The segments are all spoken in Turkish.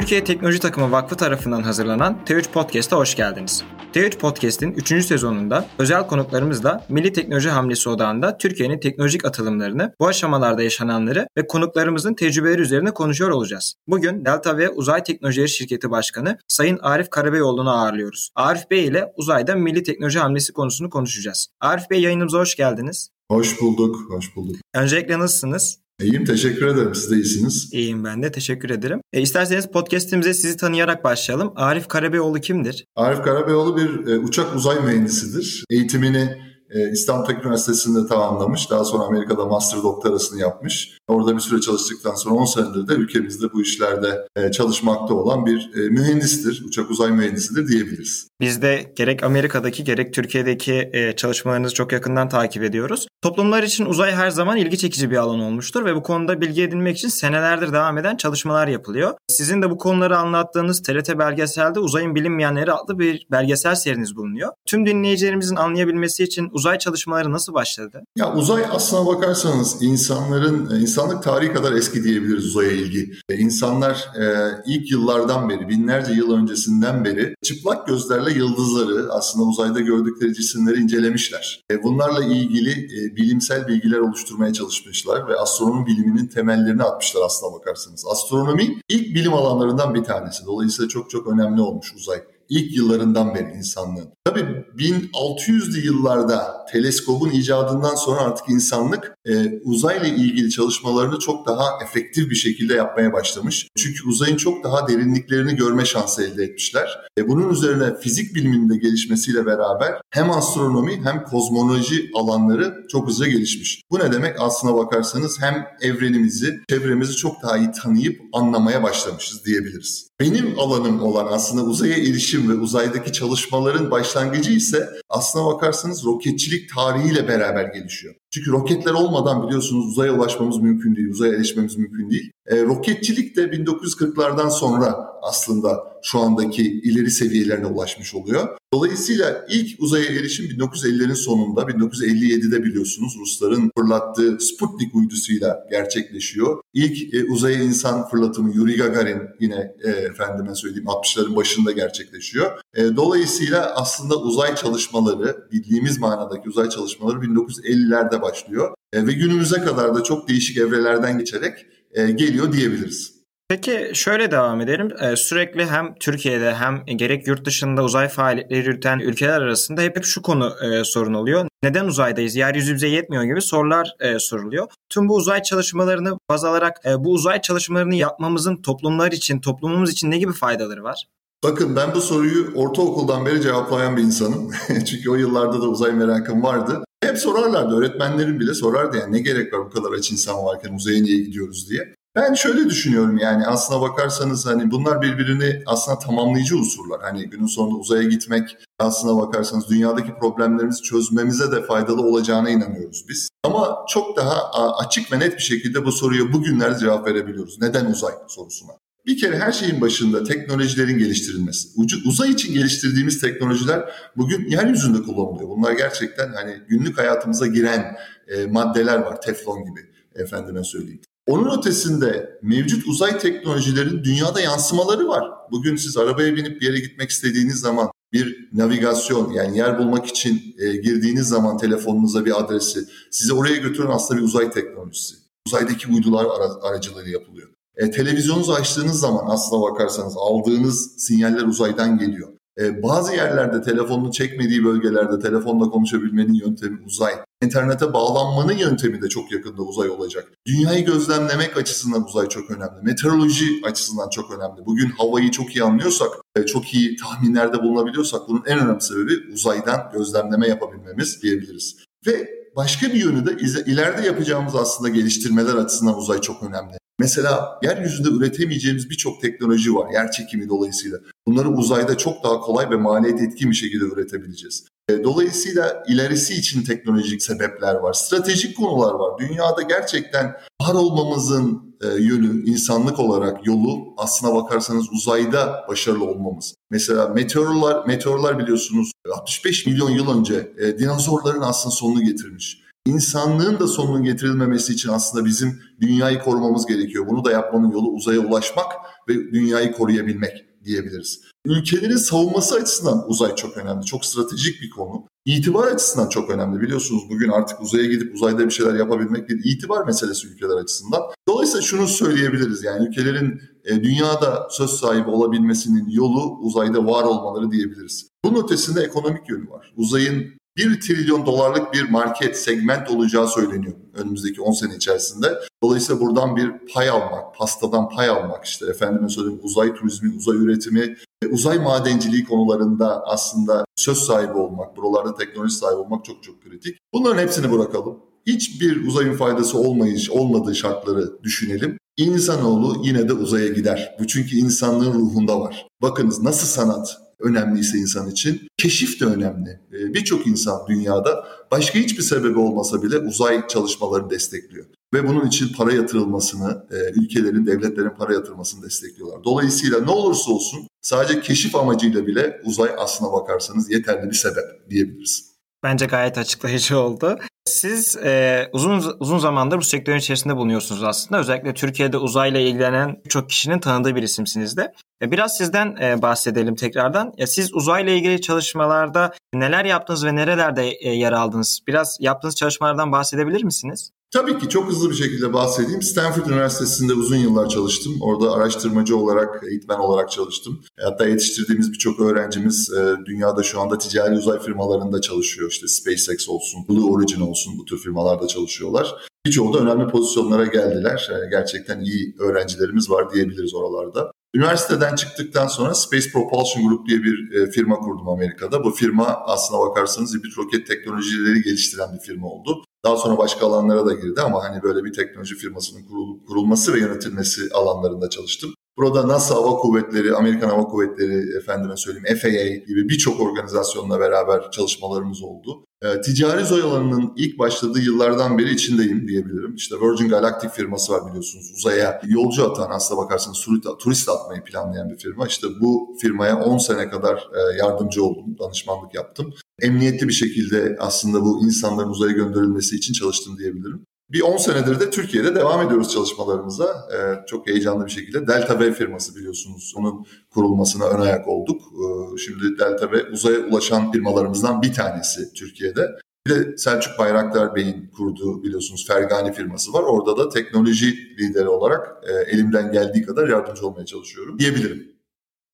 Türkiye Teknoloji Takımı Vakfı tarafından hazırlanan T3 Podcast'a hoş geldiniz. T3 Podcast'in 3. sezonunda özel konuklarımızla Milli Teknoloji Hamlesi Odağı'nda Türkiye'nin teknolojik atılımlarını, bu aşamalarda yaşananları ve konuklarımızın tecrübeleri üzerine konuşuyor olacağız. Bugün Delta V Uzay Teknolojileri Şirketi Başkanı Sayın Arif Karabeyoğlu'nu ağırlıyoruz. Arif Bey ile uzayda Milli Teknoloji Hamlesi konusunu konuşacağız. Arif Bey yayınımıza hoş geldiniz. Hoş bulduk, hoş bulduk. Öncelikle nasılsınız? İyiyim, teşekkür ederim. Siz de iyisiniz. İyiyim ben de, teşekkür ederim. E, isterseniz podcastimize sizi tanıyarak başlayalım. Arif Karabeyoğlu kimdir? Arif Karabeyoğlu bir e, uçak uzay mühendisidir. Eğitimini e, İstanbul Teknik Üniversitesi'nde tamamlamış. Daha sonra Amerika'da master doktorasını yapmış. Orada bir süre çalıştıktan sonra 10 senedir de ülkemizde bu işlerde e, çalışmakta olan bir e, mühendistir. Uçak uzay mühendisidir diyebiliriz. Biz de gerek Amerika'daki gerek Türkiye'deki çalışmalarınızı çok yakından takip ediyoruz. Toplumlar için uzay her zaman ilgi çekici bir alan olmuştur ve bu konuda bilgi edinmek için senelerdir devam eden çalışmalar yapılıyor. Sizin de bu konuları anlattığınız TRT belgeselde Uzayın Bilinmeyenleri adlı bir belgesel seriniz bulunuyor. Tüm dinleyicilerimizin anlayabilmesi için uzay çalışmaları nasıl başladı? Ya uzay aslına bakarsanız insanların, e, insanlık tarihi kadar eski diyebiliriz uzaya ilgi. E, insanlar e, ilk yıllardan beri, binlerce yıl öncesinden beri çıplak gözlerle yıldızları aslında uzayda gördükleri cisimleri incelemişler. E, bunlarla ilgili e, bilimsel bilgiler oluşturmaya çalışmışlar ve astronomi biliminin temellerini atmışlar aslına bakarsanız. Astronomi ilk bilim alanlarından bir tanesi. Dolayısıyla çok çok önemli olmuş uzay ilk yıllarından beri insanlığın. Tabii 1600'lü yıllarda teleskobun icadından sonra artık insanlık e, uzayla ilgili çalışmalarını çok daha efektif bir şekilde yapmaya başlamış. Çünkü uzayın çok daha derinliklerini görme şansı elde etmişler. E, bunun üzerine fizik biliminin de gelişmesiyle beraber hem astronomi hem kozmoloji alanları çok hızlı gelişmiş. Bu ne demek? Aslına bakarsanız hem evrenimizi, çevremizi çok daha iyi tanıyıp anlamaya başlamışız diyebiliriz. Benim alanım olan aslında uzaya erişim ve uzaydaki çalışmaların başlangıcı ise aslına bakarsanız roketçilik tarihiyle beraber gelişiyor. Çünkü roketler olmadan biliyorsunuz uzaya ulaşmamız mümkün değil, uzaya erişmemiz mümkün değil. E, roketçilik de 1940'lardan sonra aslında şu andaki ileri seviyelerine ulaşmış oluyor. Dolayısıyla ilk uzaya erişim 1950'lerin sonunda, 1957'de biliyorsunuz Rusların fırlattığı Sputnik uydusuyla gerçekleşiyor. İlk e, uzaya insan fırlatımı Yuri Gagarin yine e, efendime söyleyeyim 60'ların başında gerçekleşiyor. E, dolayısıyla aslında uzay çalışmaları, bildiğimiz manadaki uzay çalışmaları 1950'lerde başlıyor. E, ve günümüze kadar da çok değişik evrelerden geçerek geliyor diyebiliriz. Peki şöyle devam edelim. Ee, sürekli hem Türkiye'de hem gerek yurt dışında uzay faaliyetleri yürüten ülkeler arasında hep, hep şu konu e, sorun oluyor. Neden uzaydayız? Yeryüzü bize yetmiyor gibi sorular e, soruluyor. Tüm bu uzay çalışmalarını baz alarak e, bu uzay çalışmalarını yapmamızın toplumlar için, toplumumuz için ne gibi faydaları var? Bakın ben bu soruyu ortaokuldan beri cevaplayan bir insanım. Çünkü o yıllarda da uzay merakım vardı. Hep sorarlardı, öğretmenlerim bile sorardı yani ne gerek var bu kadar aç insan varken uzaya niye gidiyoruz diye. Ben şöyle düşünüyorum yani aslına bakarsanız hani bunlar birbirini aslında tamamlayıcı unsurlar. Hani günün sonunda uzaya gitmek aslına bakarsanız dünyadaki problemlerimizi çözmemize de faydalı olacağına inanıyoruz biz. Ama çok daha açık ve net bir şekilde bu soruya bugünlerde cevap verebiliyoruz. Neden uzay sorusuna. Bir kere her şeyin başında teknolojilerin geliştirilmesi. Uzay için geliştirdiğimiz teknolojiler bugün yeryüzünde kullanılıyor. Bunlar gerçekten hani günlük hayatımıza giren e, maddeler var. Teflon gibi efendime söyleyeyim. Onun ötesinde mevcut uzay teknolojilerin dünyada yansımaları var. Bugün siz arabaya binip bir yere gitmek istediğiniz zaman bir navigasyon yani yer bulmak için e, girdiğiniz zaman telefonunuza bir adresi sizi oraya götüren aslında bir uzay teknolojisi. Uzaydaki uydular aracılığıyla yapılıyor. E, televizyonunuzu açtığınız zaman aslına bakarsanız aldığınız sinyaller uzaydan geliyor. E, bazı yerlerde telefonunu çekmediği bölgelerde telefonla konuşabilmenin yöntemi uzay. İnternete bağlanmanın yöntemi de çok yakında uzay olacak. Dünyayı gözlemlemek açısından uzay çok önemli. Meteoroloji açısından çok önemli. Bugün havayı çok iyi anlıyorsak, e, çok iyi tahminlerde bulunabiliyorsak bunun en önemli sebebi uzaydan gözlemleme yapabilmemiz diyebiliriz. Ve başka bir yönü de ileride yapacağımız aslında geliştirmeler açısından uzay çok önemli. Mesela yeryüzünde üretemeyeceğimiz birçok teknoloji var yer çekimi dolayısıyla. Bunları uzayda çok daha kolay ve maliyet etkin bir şekilde üretebileceğiz. E, dolayısıyla ilerisi için teknolojik sebepler var, stratejik konular var. Dünyada gerçekten var olmamızın e, yönü, insanlık olarak yolu aslına bakarsanız uzayda başarılı olmamız. Mesela meteorlar, meteorlar biliyorsunuz 65 milyon yıl önce e, dinozorların aslında sonunu getirmiş. İnsanlığın da sonunun getirilmemesi için aslında bizim dünyayı korumamız gerekiyor. Bunu da yapmanın yolu uzaya ulaşmak ve dünyayı koruyabilmek diyebiliriz. Ülkelerin savunması açısından uzay çok önemli. Çok stratejik bir konu. İtibar açısından çok önemli. Biliyorsunuz bugün artık uzaya gidip uzayda bir şeyler yapabilmek bir itibar meselesi ülkeler açısından. Dolayısıyla şunu söyleyebiliriz. Yani ülkelerin e, dünyada söz sahibi olabilmesinin yolu uzayda var olmaları diyebiliriz. Bunun ötesinde ekonomik yönü var. Uzayın 1 trilyon dolarlık bir market, segment olacağı söyleniyor önümüzdeki 10 sene içerisinde. Dolayısıyla buradan bir pay almak, pastadan pay almak işte efendime söyleyeyim uzay turizmi, uzay üretimi, uzay madenciliği konularında aslında söz sahibi olmak, buralarda teknoloji sahibi olmak çok çok kritik. Bunların hepsini bırakalım. Hiçbir uzayın faydası olmayış, olmadığı şartları düşünelim. İnsanoğlu yine de uzaya gider. Bu çünkü insanlığın ruhunda var. Bakınız nasıl sanat, önemliyse insan için. Keşif de önemli. Ee, birçok insan dünyada başka hiçbir sebebi olmasa bile uzay çalışmalarını destekliyor. Ve bunun için para yatırılmasını, e, ülkelerin, devletlerin para yatırmasını destekliyorlar. Dolayısıyla ne olursa olsun sadece keşif amacıyla bile uzay aslına bakarsanız yeterli bir sebep diyebiliriz. Bence gayet açıklayıcı oldu. Siz e, uzun uzun zamandır bu sektörün içerisinde bulunuyorsunuz aslında. Özellikle Türkiye'de uzayla ilgilenen çok kişinin tanıdığı bir isimsiniz de. E, biraz sizden e, bahsedelim tekrardan. Ya siz uzayla ilgili çalışmalarda neler yaptınız ve nerelerde e, yer aldınız? Biraz yaptığınız çalışmalardan bahsedebilir misiniz? Tabii ki çok hızlı bir şekilde bahsedeyim. Stanford Üniversitesi'nde uzun yıllar çalıştım. Orada araştırmacı olarak, eğitmen olarak çalıştım. Hatta yetiştirdiğimiz birçok öğrencimiz dünyada şu anda ticari uzay firmalarında çalışıyor. İşte SpaceX olsun, Blue Origin olsun bu tür firmalarda çalışıyorlar. Birçoğu da önemli pozisyonlara geldiler. Gerçekten iyi öğrencilerimiz var diyebiliriz oralarda. Üniversiteden çıktıktan sonra Space Propulsion Group diye bir e, firma kurdum Amerika'da. Bu firma aslına bakarsanız hibrit roket teknolojileri geliştiren bir firma oldu. Daha sonra başka alanlara da girdi ama hani böyle bir teknoloji firmasının kurul, kurulması ve yönetilmesi alanlarında çalıştım. Burada NASA Hava Kuvvetleri, Amerikan Hava Kuvvetleri, efendime söyleyeyim FAA gibi birçok organizasyonla beraber çalışmalarımız oldu. E, ticari uzay alanının ilk başladığı yıllardan beri içindeyim diyebilirim. İşte Virgin Galactic firması var biliyorsunuz. Uzaya yolcu atan aslına bakarsanız turist atmayı planlayan bir firma. İşte bu firmaya 10 sene kadar e, yardımcı oldum, danışmanlık yaptım. Emniyetli bir şekilde aslında bu insanların uzaya gönderilmesi için çalıştım diyebilirim. Bir 10 senedir de Türkiye'de devam ediyoruz çalışmalarımıza. Ee, çok heyecanlı bir şekilde. Delta V firması biliyorsunuz. Onun kurulmasına ön ayak olduk. Ee, şimdi Delta V uzaya ulaşan firmalarımızdan bir tanesi Türkiye'de. Bir de Selçuk Bayraktar Bey'in kurduğu biliyorsunuz Fergani firması var. Orada da teknoloji lideri olarak e, elimden geldiği kadar yardımcı olmaya çalışıyorum diyebilirim.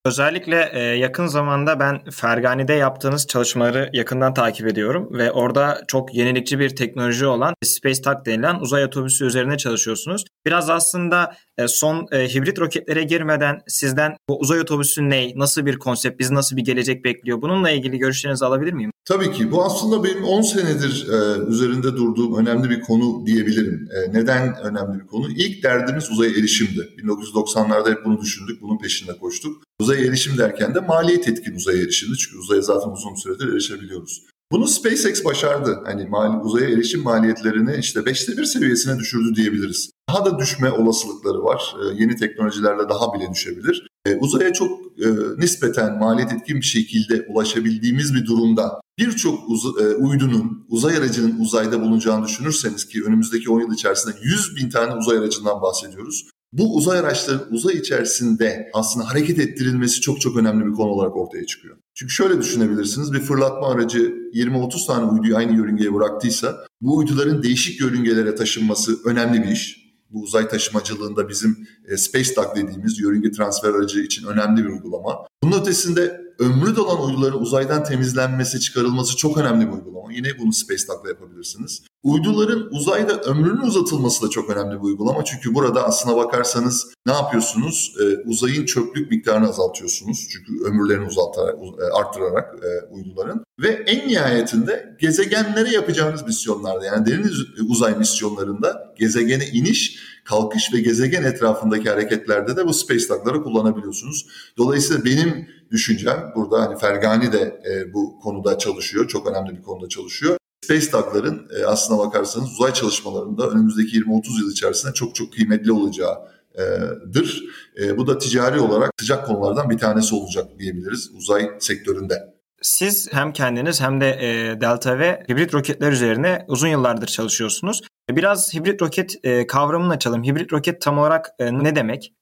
Özellikle e, yakın zamanda ben Fergani'de yaptığınız çalışmaları yakından takip ediyorum ve orada çok yenilikçi bir teknoloji olan Space Tug denilen uzay otobüsü üzerine çalışıyorsunuz. Biraz aslında son e, hibrit roketlere girmeden sizden bu uzay otobüsü ne, nasıl bir konsept, biz nasıl bir gelecek bekliyor? Bununla ilgili görüşlerinizi alabilir miyim? Tabii ki. Bu aslında benim 10 senedir e, üzerinde durduğum önemli bir konu diyebilirim. E, neden önemli bir konu? İlk derdimiz uzaya erişimdi. 1990'larda hep bunu düşündük, bunun peşinde koştuk. Uzaya erişim derken de maliyet etkin uzaya erişimdi. Çünkü uzaya zaten uzun süredir erişebiliyoruz. Bunu SpaceX başardı. Hani mal, uzaya erişim maliyetlerini işte beşte bir seviyesine düşürdü diyebiliriz. Daha da düşme olasılıkları var. E, yeni teknolojilerle daha bile düşebilir. E, uzaya çok e, nispeten maliyet etkin bir şekilde ulaşabildiğimiz bir durumda birçok uz- e, uydunun, uzay aracının uzayda bulunacağını düşünürseniz ki önümüzdeki 10 yıl içerisinde 100 bin tane uzay aracından bahsediyoruz. Bu uzay araçlarının uzay içerisinde aslında hareket ettirilmesi çok çok önemli bir konu olarak ortaya çıkıyor. Çünkü şöyle düşünebilirsiniz bir fırlatma aracı 20-30 tane uyduyu aynı yörüngeye bıraktıysa bu uyduların değişik yörüngelere taşınması önemli bir iş. Bu uzay taşımacılığında bizim e, Space Duck dediğimiz yörünge transfer aracı için önemli bir uygulama. Bunun ötesinde ömrü dolan uyduların uzaydan temizlenmesi, çıkarılması çok önemli bir uygulama. Yine bunu Space Duck'la yapabilirsiniz. Uyduların uzayda ömrünün uzatılması da çok önemli bir uygulama. Çünkü burada aslına bakarsanız ne yapıyorsunuz? Ee, uzayın çöplük miktarını azaltıyorsunuz. Çünkü ömürlerini uzaltarak, e, arttırarak e, uyduların. Ve en nihayetinde gezegenlere yapacağınız misyonlarda yani derin uzay misyonlarında gezegene iniş kalkış ve gezegen etrafındaki hareketlerde de bu space tagları kullanabiliyorsunuz. Dolayısıyla benim düşüncem burada hani Fergani de e, bu konuda çalışıyor. Çok önemli bir konuda çalışıyor. Space tagların e, aslına bakarsanız uzay çalışmalarında önümüzdeki 20-30 yıl içerisinde çok çok kıymetli olacağıdır. E, bu da ticari olarak sıcak konulardan bir tanesi olacak diyebiliriz uzay sektöründe. Siz hem kendiniz hem de e, Delta ve hibrit roketler üzerine uzun yıllardır çalışıyorsunuz. Biraz hibrit roket e, kavramını açalım. Hibrit roket tam olarak e, ne demek?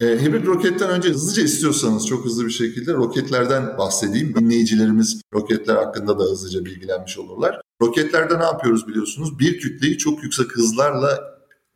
E, hibrit roketten önce hızlıca istiyorsanız çok hızlı bir şekilde roketlerden bahsedeyim. Dinleyicilerimiz roketler hakkında da hızlıca bilgilenmiş olurlar. Roketlerde ne yapıyoruz biliyorsunuz? Bir kütleyi çok yüksek hızlarla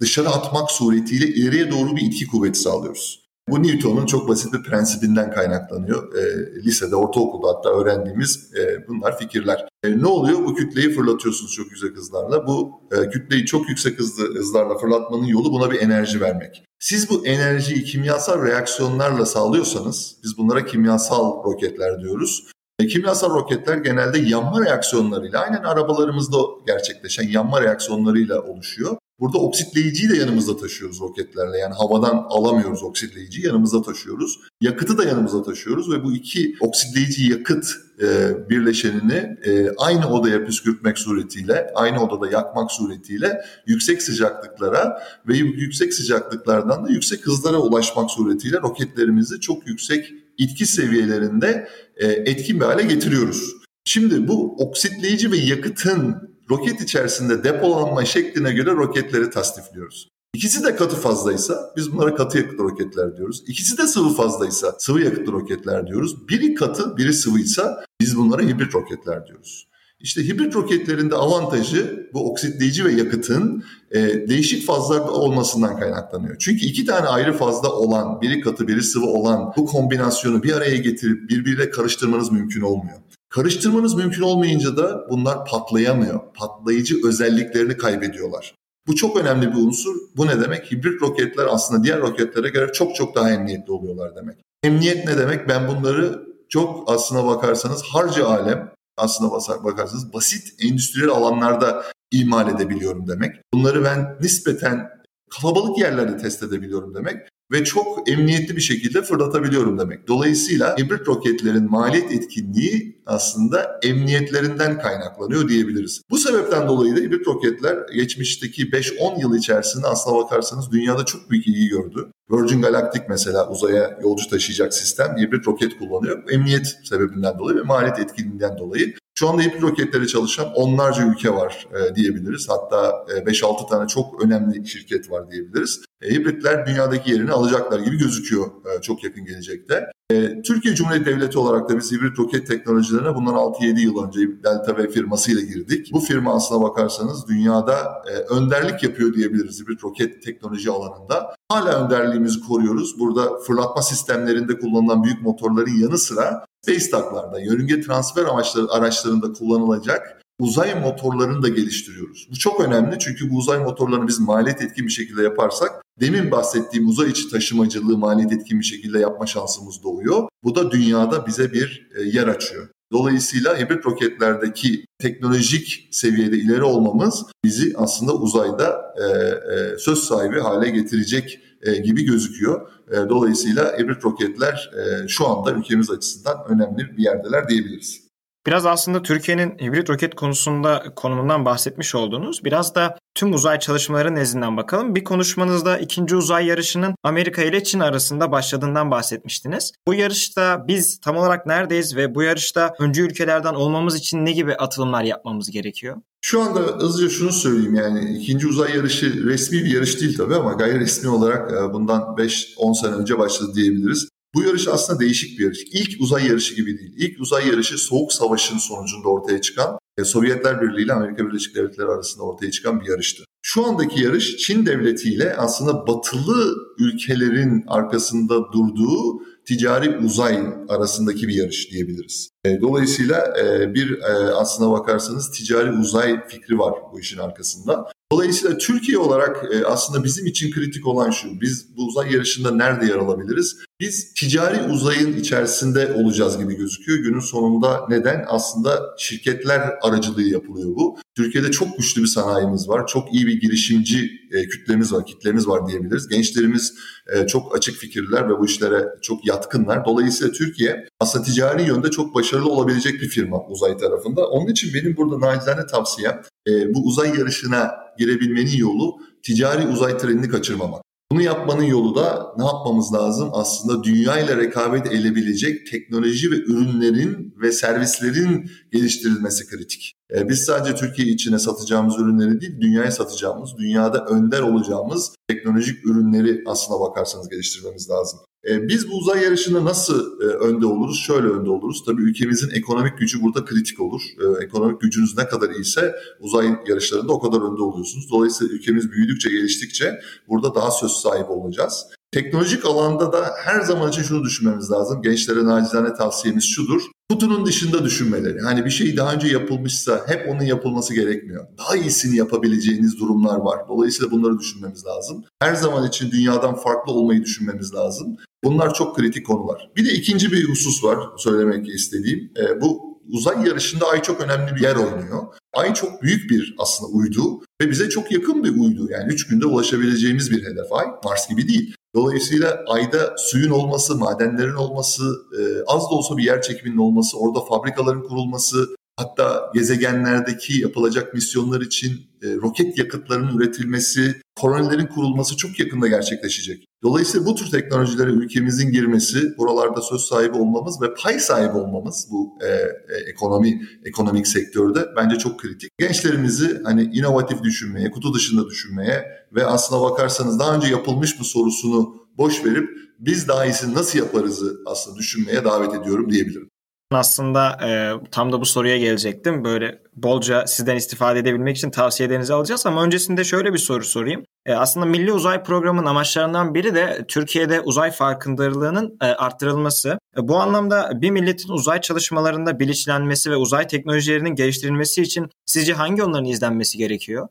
dışarı atmak suretiyle ileriye doğru bir itki kuvveti sağlıyoruz. Bu Newton'un çok basit bir prensibinden kaynaklanıyor. E, lisede, ortaokulda hatta öğrendiğimiz e, bunlar fikirler. E, ne oluyor? Bu kütleyi fırlatıyorsunuz çok yüksek hızlarla. Bu e, kütleyi çok yüksek hızlı, hızlarla fırlatmanın yolu buna bir enerji vermek. Siz bu enerjiyi kimyasal reaksiyonlarla sağlıyorsanız, biz bunlara kimyasal roketler diyoruz. E, kimyasal roketler genelde yanma reaksiyonlarıyla, aynen arabalarımızda gerçekleşen yanma reaksiyonlarıyla oluşuyor. Burada oksitleyiciyi de yanımızda taşıyoruz roketlerle. Yani havadan alamıyoruz oksitleyiciyi yanımızda taşıyoruz. Yakıtı da yanımızda taşıyoruz ve bu iki oksitleyici yakıt e, birleşenini e, aynı odaya püskürtmek suretiyle, aynı odada yakmak suretiyle yüksek sıcaklıklara ve yüksek sıcaklıklardan da yüksek hızlara ulaşmak suretiyle roketlerimizi çok yüksek itki seviyelerinde e, etkin bir hale getiriyoruz. Şimdi bu oksitleyici ve yakıtın roket içerisinde depolanma şekline göre roketleri tasnifliyoruz. İkisi de katı fazlaysa biz bunlara katı yakıtlı roketler diyoruz. İkisi de sıvı fazlaysa sıvı yakıtlı roketler diyoruz. Biri katı, biri sıvıysa biz bunlara hibrit roketler diyoruz. İşte hibrit roketlerin de avantajı bu oksitleyici ve yakıtın e, değişik fazlarda olmasından kaynaklanıyor. Çünkü iki tane ayrı fazla olan, biri katı biri sıvı olan bu kombinasyonu bir araya getirip birbiriyle karıştırmanız mümkün olmuyor. Karıştırmanız mümkün olmayınca da bunlar patlayamıyor. Patlayıcı özelliklerini kaybediyorlar. Bu çok önemli bir unsur. Bu ne demek? Hibrit roketler aslında diğer roketlere göre çok çok daha emniyetli oluyorlar demek. Emniyet ne demek? Ben bunları çok aslına bakarsanız harcı alem aslına bakarsanız basit endüstriyel alanlarda imal edebiliyorum demek. Bunları ben nispeten kalabalık yerlerde test edebiliyorum demek ve çok emniyetli bir şekilde fırlatabiliyorum demek. Dolayısıyla hibrit roketlerin maliyet etkinliği aslında emniyetlerinden kaynaklanıyor diyebiliriz. Bu sebepten dolayı da hibrit roketler geçmişteki 5-10 yıl içerisinde aslına bakarsanız dünyada çok büyük ilgi gördü. Virgin Galactic mesela uzaya yolcu taşıyacak sistem hibrit roket kullanıyor. Emniyet sebebinden dolayı ve maliyet etkinliğinden dolayı. Şu anda hibrit roketleri çalışan onlarca ülke var e, diyebiliriz. Hatta e, 5-6 tane çok önemli şirket var diyebiliriz. E, hibritler dünyadaki yerini alacaklar gibi gözüküyor e, çok yakın gelecekte. E, Türkiye Cumhuriyeti Devleti olarak da biz hibrit roket teknolojilerine bundan 6-7 yıl önce Delta V firmasıyla girdik. Bu firma aslına bakarsanız dünyada e, önderlik yapıyor diyebiliriz hibrit roket teknoloji alanında. Hala önderliğimizi koruyoruz. Burada fırlatma sistemlerinde kullanılan büyük motorların yanı sıra Space Duck'larda, yörünge transfer amaçları araçlarında kullanılacak uzay motorlarını da geliştiriyoruz. Bu çok önemli çünkü bu uzay motorlarını biz maliyet etkin bir şekilde yaparsak demin bahsettiğim uzay içi taşımacılığı maliyet etkin bir şekilde yapma şansımız doğuyor. Bu da dünyada bize bir e, yer açıyor. Dolayısıyla hibrit roketlerdeki teknolojik seviyede ileri olmamız bizi aslında uzayda e, e, söz sahibi hale getirecek e, gibi gözüküyor. E, dolayısıyla hibrit roketler e, şu anda ülkemiz açısından önemli bir yerdeler diyebiliriz. Biraz aslında Türkiye'nin hibrit roket konusunda konumundan bahsetmiş oldunuz. Biraz da tüm uzay çalışmaları nezdinden bakalım. Bir konuşmanızda ikinci uzay yarışının Amerika ile Çin arasında başladığından bahsetmiştiniz. Bu yarışta biz tam olarak neredeyiz ve bu yarışta öncü ülkelerden olmamız için ne gibi atılımlar yapmamız gerekiyor? Şu anda hızlıca şunu söyleyeyim yani ikinci uzay yarışı resmi bir yarış değil tabii ama gayri resmi olarak e, bundan 5-10 sene önce başladı diyebiliriz. Bu yarış aslında değişik bir yarış. İlk uzay yarışı gibi değil. İlk uzay yarışı Soğuk Savaş'ın sonucunda ortaya çıkan e, Sovyetler Birliği ile Amerika Birleşik Devletleri arasında ortaya çıkan bir yarıştı. Şu andaki yarış Çin devleti ile aslında batılı ülkelerin arkasında durduğu ticari uzay arasındaki bir yarış diyebiliriz. E, dolayısıyla e, bir aslına bakarsanız ticari uzay fikri var bu işin arkasında. Dolayısıyla Türkiye olarak aslında bizim için kritik olan şu. Biz bu uzay yarışında nerede yer alabiliriz? Biz ticari uzayın içerisinde olacağız gibi gözüküyor. Günün sonunda neden? Aslında şirketler aracılığı yapılıyor bu. Türkiye'de çok güçlü bir sanayimiz var. Çok iyi bir girişimci e, kütlemiz var, kitlemiz var diyebiliriz. Gençlerimiz e, çok açık fikirler ve bu işlere çok yatkınlar. Dolayısıyla Türkiye aslında ticari yönde çok başarılı olabilecek bir firma uzay tarafında. Onun için benim burada nacizane tavsiyem e, bu uzay yarışına girebilmenin yolu ticari uzay trenini kaçırmamak. Bunu yapmanın yolu da ne yapmamız lazım? Aslında dünya ile rekabet edebilecek teknoloji ve ürünlerin ve servislerin geliştirilmesi kritik. E, biz sadece Türkiye içine satacağımız ürünleri değil, dünyaya satacağımız, dünyada önder olacağımız teknolojik ürünleri aslına bakarsanız geliştirmemiz lazım. E, biz bu uzay yarışında nasıl e, önde oluruz? Şöyle önde oluruz. Tabii ülkemizin ekonomik gücü burada kritik olur. Ekonomik gücünüz ne kadar iyiyse uzay yarışlarında o kadar önde oluyorsunuz. Dolayısıyla ülkemiz büyüdükçe, geliştikçe burada daha söz sahibi olacağız. Teknolojik alanda da her zaman için şunu düşünmemiz lazım. Gençlere nacizane tavsiyemiz şudur. Kutunun dışında düşünmeleri. Hani bir şey daha önce yapılmışsa hep onun yapılması gerekmiyor. Daha iyisini yapabileceğiniz durumlar var. Dolayısıyla bunları düşünmemiz lazım. Her zaman için dünyadan farklı olmayı düşünmemiz lazım. Bunlar çok kritik konular. Bir de ikinci bir husus var söylemek istediğim. E, bu uzay yarışında Ay çok önemli bir yer oynuyor. Ay çok büyük bir aslında uydu ve bize çok yakın bir uydu. Yani 3 günde ulaşabileceğimiz bir hedef Ay. Mars gibi değil. Dolayısıyla ayda suyun olması, madenlerin olması, e, az da olsa bir yer çekiminin olması, orada fabrikaların kurulması, hatta gezegenlerdeki yapılacak misyonlar için e, roket yakıtlarının üretilmesi, kolonilerin kurulması çok yakında gerçekleşecek. Dolayısıyla bu tür teknolojilere ülkemizin girmesi, buralarda söz sahibi olmamız ve pay sahibi olmamız bu e, e, ekonomi ekonomik sektörde bence çok kritik. Gençlerimizi hani inovatif düşünmeye, kutu dışında düşünmeye ve aslına bakarsanız daha önce yapılmış bu sorusunu boş verip biz daha iyisini nasıl yaparızı aslında düşünmeye davet ediyorum diyebilirim. Aslında e, tam da bu soruya gelecektim. Böyle bolca sizden istifade edebilmek için tavsiyelerinizi alacağız ama öncesinde şöyle bir soru sorayım. E, aslında Milli Uzay Programı'nın amaçlarından biri de Türkiye'de uzay farkındalığının e, arttırılması. E, bu anlamda bir milletin uzay çalışmalarında bilinçlenmesi ve uzay teknolojilerinin geliştirilmesi için sizce hangi onların izlenmesi gerekiyor?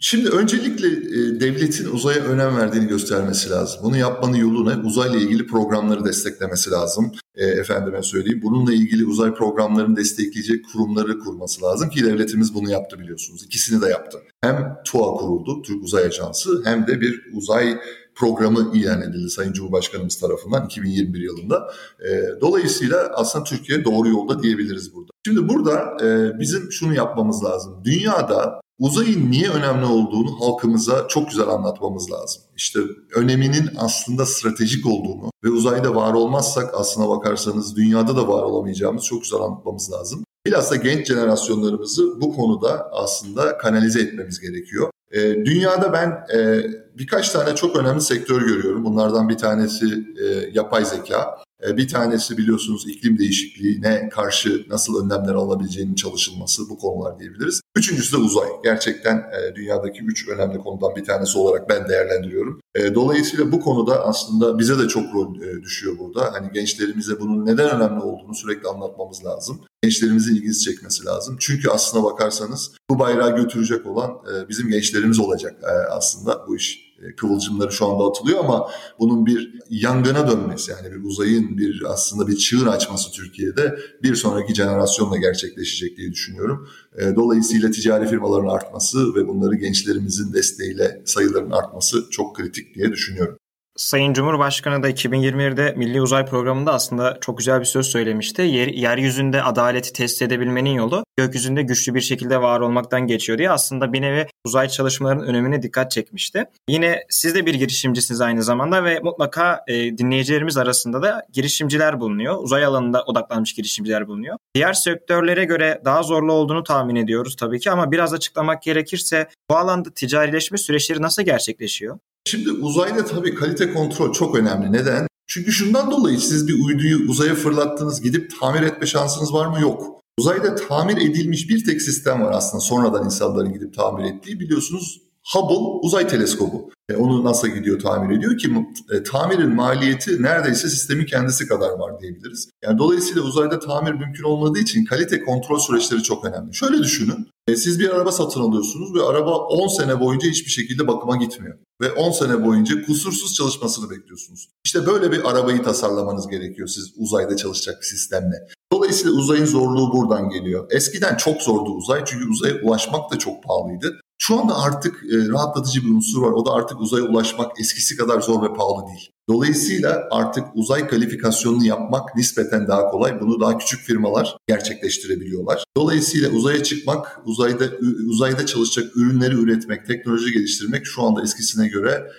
Şimdi öncelikle e, devletin uzaya önem verdiğini göstermesi lazım. Bunu yapmanın yolu ne? Uzayla ilgili programları desteklemesi lazım. E, efendime söyleyeyim. Bununla ilgili uzay programlarını destekleyecek kurumları kurması lazım ki devletimiz bunu yaptı biliyorsunuz. İkisini de yaptı. Hem TUA kuruldu, Türk Uzay Ajansı hem de bir uzay programı ilan edildi Sayın Cumhurbaşkanımız tarafından 2021 yılında. E, dolayısıyla aslında Türkiye doğru yolda diyebiliriz burada. Şimdi burada e, bizim şunu yapmamız lazım. Dünyada uzayın niye önemli olduğunu halkımıza çok güzel anlatmamız lazım. İşte öneminin aslında stratejik olduğunu ve uzayda var olmazsak aslına bakarsanız dünyada da var olamayacağımız çok güzel anlatmamız lazım. Bilhassa genç jenerasyonlarımızı bu konuda aslında kanalize etmemiz gerekiyor. E, dünyada ben e, birkaç tane çok önemli sektör görüyorum. Bunlardan bir tanesi e, yapay zeka. E, bir tanesi biliyorsunuz iklim değişikliğine karşı nasıl önlemler alabileceğinin çalışılması bu konular diyebiliriz. Üçüncüsü de uzay. Gerçekten e, dünyadaki üç önemli konudan bir tanesi olarak ben değerlendiriyorum. E, dolayısıyla bu konuda aslında bize de çok rol düşüyor burada. Hani gençlerimize bunun neden önemli olduğunu sürekli anlatmamız lazım. Gençlerimizin ilgisi çekmesi lazım. Çünkü aslına bakarsanız bu bayrağı götürecek olan bizim gençlerimiz olacak aslında bu iş e, kıvılcımları şu anda atılıyor ama bunun bir yangına dönmesi yani bir uzayın bir aslında bir çığır açması Türkiye'de bir sonraki jenerasyonla gerçekleşecek diye düşünüyorum. E, dolayısıyla ticari firmaların artması ve bunları gençlerimizin desteğiyle sayıların artması çok kritik diye düşünüyorum. Sayın Cumhurbaşkanı da 2021'de Milli Uzay Programı'nda aslında çok güzel bir söz söylemişti. Yer, yeryüzünde adaleti test edebilmenin yolu gökyüzünde güçlü bir şekilde var olmaktan geçiyor diye aslında bir nevi uzay çalışmalarının önemine dikkat çekmişti. Yine siz de bir girişimcisiniz aynı zamanda ve mutlaka e, dinleyicilerimiz arasında da girişimciler bulunuyor. Uzay alanında odaklanmış girişimciler bulunuyor. Diğer sektörlere göre daha zorlu olduğunu tahmin ediyoruz tabii ki ama biraz açıklamak gerekirse bu alanda ticarileşme süreçleri nasıl gerçekleşiyor? Şimdi uzayda tabii kalite kontrol çok önemli. Neden? Çünkü şundan dolayı siz bir uyduyu uzaya fırlattınız gidip tamir etme şansınız var mı? Yok. Uzayda tamir edilmiş bir tek sistem var aslında sonradan insanların gidip tamir ettiği biliyorsunuz Hubble uzay teleskobu. E, onu NASA gidiyor tamir ediyor ki e, tamirin maliyeti neredeyse sistemin kendisi kadar var diyebiliriz. Yani dolayısıyla uzayda tamir mümkün olmadığı için kalite kontrol süreçleri çok önemli. Şöyle düşünün. E, siz bir araba satın alıyorsunuz ve araba 10 sene boyunca hiçbir şekilde bakıma gitmiyor. Ve 10 sene boyunca kusursuz çalışmasını bekliyorsunuz. İşte böyle bir arabayı tasarlamanız gerekiyor siz uzayda çalışacak bir sistemle. Dolayısıyla uzayın zorluğu buradan geliyor. Eskiden çok zordu uzay çünkü uzaya ulaşmak da çok pahalıydı. Şu anda artık e, rahatlatıcı bir unsur var. O da artık uzaya ulaşmak eskisi kadar zor ve pahalı değil. Dolayısıyla artık uzay kalifikasyonunu yapmak nispeten daha kolay. Bunu daha küçük firmalar gerçekleştirebiliyorlar. Dolayısıyla uzaya çıkmak, uzayda uzayda çalışacak ürünleri üretmek, teknoloji geliştirmek şu anda eskisine göre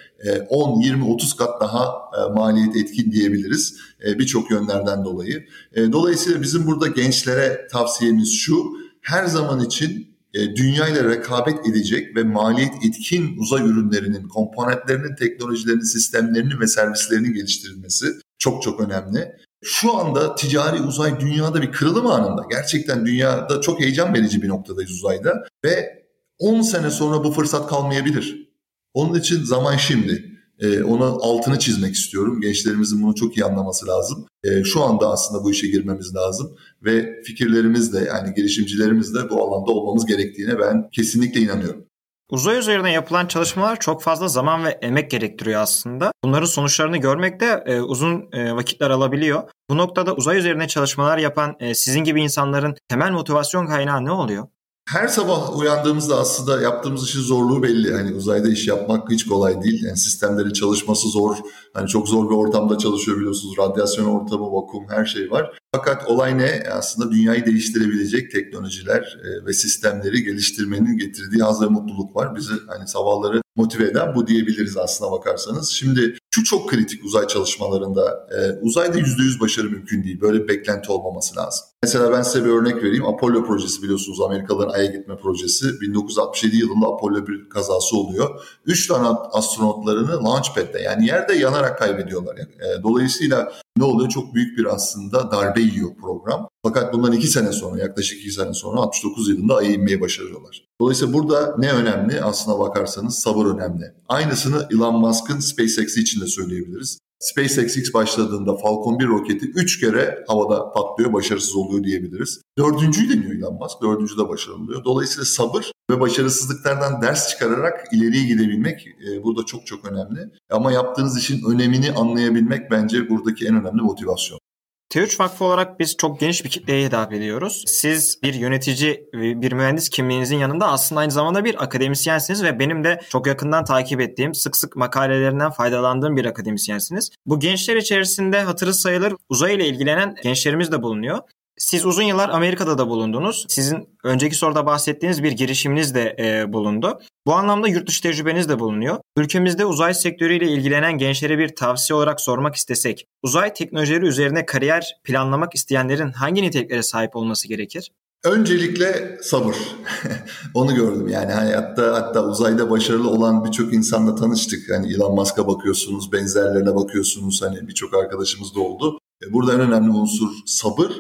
10, 20, 30 kat daha e, maliyet etkin diyebiliriz e, birçok yönlerden dolayı. E, dolayısıyla bizim burada gençlere tavsiyemiz şu, her zaman için e, dünya ile rekabet edecek ve maliyet etkin uzay ürünlerinin, komponentlerinin, teknolojilerinin, sistemlerinin ve servislerinin geliştirilmesi çok çok önemli. Şu anda ticari uzay dünyada bir kırılım anında. Gerçekten dünyada çok heyecan verici bir noktadayız uzayda ve 10 sene sonra bu fırsat kalmayabilir. Onun için zaman şimdi. E, ona altını çizmek istiyorum. Gençlerimizin bunu çok iyi anlaması lazım. E, şu anda aslında bu işe girmemiz lazım ve fikirlerimiz de yani girişimcilerimiz de bu alanda olmamız gerektiğine ben kesinlikle inanıyorum. Uzay üzerine yapılan çalışmalar çok fazla zaman ve emek gerektiriyor aslında. Bunların sonuçlarını görmek de e, uzun e, vakitler alabiliyor. Bu noktada uzay üzerine çalışmalar yapan e, sizin gibi insanların temel motivasyon kaynağı ne oluyor? Her sabah uyandığımızda aslında yaptığımız işin zorluğu belli. Hani uzayda iş yapmak hiç kolay değil. Yani sistemlerin çalışması zor. Hani çok zor bir ortamda çalışıyor biliyorsunuz. Radyasyon ortamı, vakum her şey var. Fakat olay ne? Aslında dünyayı değiştirebilecek teknolojiler e, ve sistemleri geliştirmenin getirdiği haz ve mutluluk var. Bizi hani sabahları motive eden bu diyebiliriz aslına bakarsanız. Şimdi şu çok kritik uzay çalışmalarında. E, uzayda %100 başarı mümkün değil. Böyle bir beklenti olmaması lazım. Mesela ben size bir örnek vereyim. Apollo projesi biliyorsunuz Amerikalıların Ay'a gitme projesi. 1967 yılında Apollo bir kazası oluyor. Üç tane astronotlarını launchpad'de yani yerde yanarak kaybediyorlar. E, dolayısıyla ne oluyor? Çok büyük bir aslında darbe yiyor program. Fakat bundan iki sene sonra yaklaşık iki sene sonra 69 yılında Ay'a inmeyi başarıyorlar. Dolayısıyla burada ne önemli? Aslına bakarsanız sabır önemli. Aynısını Elon Musk'ın SpaceX için de söyleyebiliriz. SpaceX ilk başladığında Falcon 1 roketi 3 kere havada patlıyor, başarısız oluyor diyebiliriz. Dördüncüyü deniyor Elon Musk, dördüncü de başarılı oluyor. Dolayısıyla sabır ve başarısızlıklardan ders çıkararak ileriye gidebilmek e, burada çok çok önemli. Ama yaptığınız işin önemini anlayabilmek bence buradaki en önemli motivasyon. T3 Vakfı olarak biz çok geniş bir kitleye hitap ediyoruz. Siz bir yönetici, bir mühendis kimliğinizin yanında aslında aynı zamanda bir akademisyensiniz ve benim de çok yakından takip ettiğim, sık sık makalelerinden faydalandığım bir akademisyensiniz. Bu gençler içerisinde hatırı sayılır uzay ile ilgilenen gençlerimiz de bulunuyor. Siz uzun yıllar Amerika'da da bulundunuz. Sizin önceki soruda bahsettiğiniz bir girişiminiz de e, bulundu. Bu anlamda yurt dışı tecrübeniz de bulunuyor. Ülkemizde uzay sektörüyle ilgilenen gençlere bir tavsiye olarak sormak istesek, uzay teknolojileri üzerine kariyer planlamak isteyenlerin hangi niteliklere sahip olması gerekir? Öncelikle sabır. Onu gördüm yani hatta hatta uzayda başarılı olan birçok insanla tanıştık. Hani Elon Musk'a bakıyorsunuz, benzerlerine bakıyorsunuz. Hani birçok arkadaşımız da oldu. E, burada en önemli unsur sabır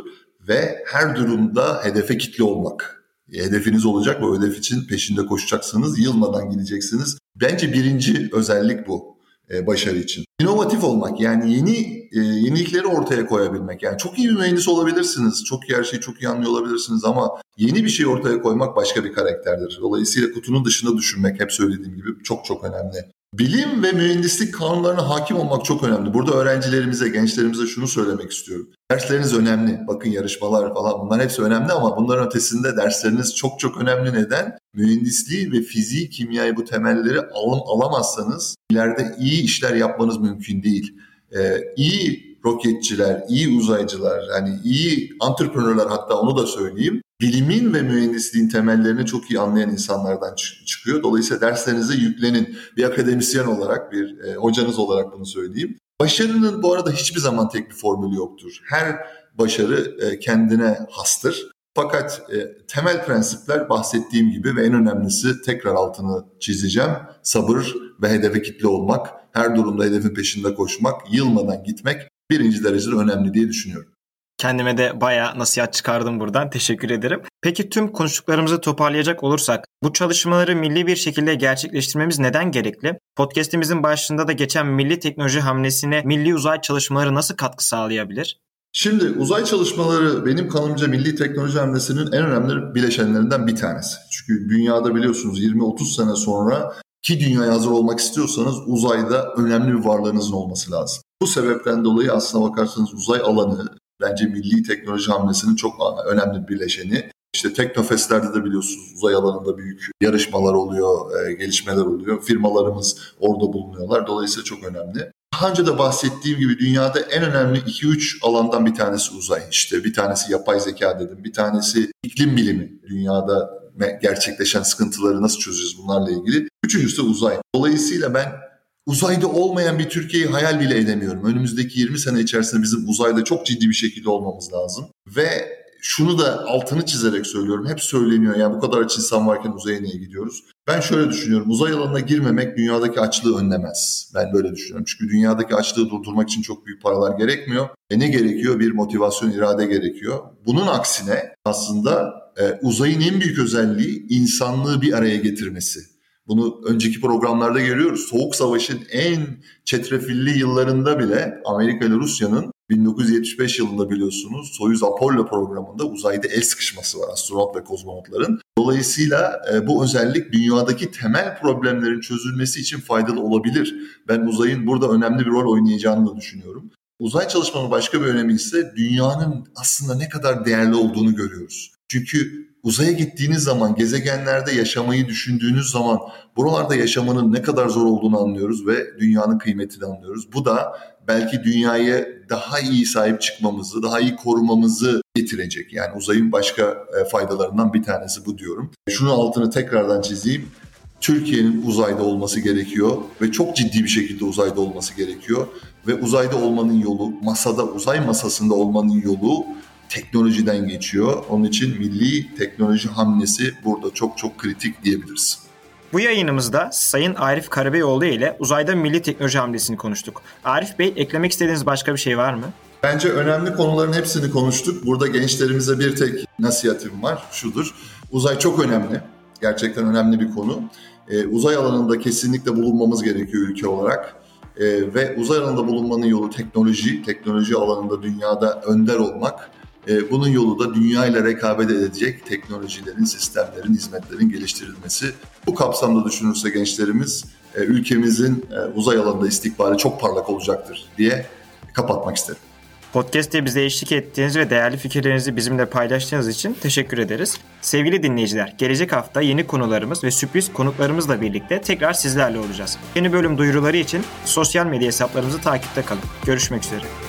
ve her durumda hedefe kitli olmak. Hedefiniz olacak ve hedef için peşinde koşacaksınız, yılmadan gideceksiniz. Bence birinci özellik bu e, başarı için. İnovatif olmak yani yeni e, yenilikleri ortaya koyabilmek. Yani çok iyi bir mühendis olabilirsiniz, çok iyi her şeyi çok iyi anlıyor olabilirsiniz ama yeni bir şey ortaya koymak başka bir karakterdir. Dolayısıyla kutunun dışında düşünmek hep söylediğim gibi çok çok önemli. Bilim ve mühendislik kanunlarına hakim olmak çok önemli. Burada öğrencilerimize, gençlerimize şunu söylemek istiyorum. Dersleriniz önemli. Bakın yarışmalar falan bunlar hepsi önemli ama bunların ötesinde dersleriniz çok çok önemli. Neden? Mühendisliği ve fiziği, kimyayı bu temelleri alın, alamazsanız ileride iyi işler yapmanız mümkün değil. Ee, iyi roketçiler, iyi uzaycılar, hani iyi entrepreneurlar hatta onu da söyleyeyim. Bilimin ve mühendisliğin temellerini çok iyi anlayan insanlardan çıkıyor. Dolayısıyla derslerinize yüklenin. Bir akademisyen olarak, bir e, hocanız olarak bunu söyleyeyim. Başarının bu arada hiçbir zaman tek bir formülü yoktur. Her başarı e, kendine hastır. Fakat e, temel prensipler bahsettiğim gibi ve en önemlisi tekrar altını çizeceğim. Sabır ve hedefe kitle olmak, her durumda hedefin peşinde koşmak, yılmadan gitmek birinci derecede önemli diye düşünüyorum. Kendime de baya nasihat çıkardım buradan. Teşekkür ederim. Peki tüm konuştuklarımızı toparlayacak olursak bu çalışmaları milli bir şekilde gerçekleştirmemiz neden gerekli? Podcast'imizin başında da geçen milli teknoloji hamlesine milli uzay çalışmaları nasıl katkı sağlayabilir? Şimdi uzay çalışmaları benim kanımca milli teknoloji hamlesinin en önemli bileşenlerinden bir tanesi. Çünkü dünyada biliyorsunuz 20-30 sene sonra ki dünyaya hazır olmak istiyorsanız uzayda önemli bir varlığınızın olması lazım. Bu sebepten dolayı aslına bakarsanız uzay alanı bence milli teknoloji hamlesinin çok önemli bir bileşeni. İşte Teknofest'lerde de biliyorsunuz uzay alanında büyük yarışmalar oluyor, e, gelişmeler oluyor. Firmalarımız orada bulunuyorlar. Dolayısıyla çok önemli. Daha önce de bahsettiğim gibi dünyada en önemli 2-3 alandan bir tanesi uzay. İşte bir tanesi yapay zeka dedim, bir tanesi iklim bilimi. Dünyada gerçekleşen sıkıntıları nasıl çözeceğiz bunlarla ilgili. Üçüncüsü de uzay. Dolayısıyla ben uzayda olmayan bir Türkiye'yi hayal bile edemiyorum. Önümüzdeki 20 sene içerisinde bizim uzayda çok ciddi bir şekilde olmamız lazım. Ve şunu da altını çizerek söylüyorum. Hep söyleniyor yani bu kadar aç insan varken uzaya niye gidiyoruz? Ben şöyle düşünüyorum. Uzay alanına girmemek dünyadaki açlığı önlemez. Ben böyle düşünüyorum. Çünkü dünyadaki açlığı durdurmak için çok büyük paralar gerekmiyor. E ne gerekiyor? Bir motivasyon, irade gerekiyor. Bunun aksine aslında e, uzayın en büyük özelliği insanlığı bir araya getirmesi. Bunu önceki programlarda görüyoruz. Soğuk Savaş'ın en çetrefilli yıllarında bile Amerika ile Rusya'nın 1975 yılında biliyorsunuz Soyuz Apollo programında uzayda el sıkışması var astronot ve kozmonotların. Dolayısıyla e, bu özellik dünyadaki temel problemlerin çözülmesi için faydalı olabilir. Ben uzayın burada önemli bir rol oynayacağını da düşünüyorum. Uzay çalışmanın başka bir önemi ise dünyanın aslında ne kadar değerli olduğunu görüyoruz. Çünkü uzaya gittiğiniz zaman, gezegenlerde yaşamayı düşündüğünüz zaman buralarda yaşamanın ne kadar zor olduğunu anlıyoruz ve dünyanın kıymetini anlıyoruz. Bu da belki dünyaya daha iyi sahip çıkmamızı, daha iyi korumamızı getirecek. Yani uzayın başka e, faydalarından bir tanesi bu diyorum. Şunu altını tekrardan çizeyim. Türkiye'nin uzayda olması gerekiyor ve çok ciddi bir şekilde uzayda olması gerekiyor. Ve uzayda olmanın yolu, masada, uzay masasında olmanın yolu teknolojiden geçiyor. Onun için milli teknoloji hamlesi burada çok çok kritik diyebiliriz. Bu yayınımızda Sayın Arif Karabeyoğlu ile uzayda milli teknoloji hamlesini konuştuk. Arif Bey eklemek istediğiniz başka bir şey var mı? Bence önemli konuların hepsini konuştuk. Burada gençlerimize bir tek nasihatim var. Şudur. Uzay çok önemli. Gerçekten önemli bir konu. Ee, uzay alanında kesinlikle bulunmamız gerekiyor ülke olarak. Ee, ve uzay alanında bulunmanın yolu teknoloji. Teknoloji alanında dünyada önder olmak. Ee, bunun yolu da dünya ile rekabet edecek teknolojilerin, sistemlerin, hizmetlerin geliştirilmesi. Bu kapsamda düşünürse gençlerimiz e, ülkemizin e, uzay alanında istikbali çok parlak olacaktır diye kapatmak isterim. Podcast'te bize eşlik ettiğiniz ve değerli fikirlerinizi bizimle paylaştığınız için teşekkür ederiz. Sevgili dinleyiciler, gelecek hafta yeni konularımız ve sürpriz konuklarımızla birlikte tekrar sizlerle olacağız. Yeni bölüm duyuruları için sosyal medya hesaplarımızı takipte kalın. Görüşmek üzere.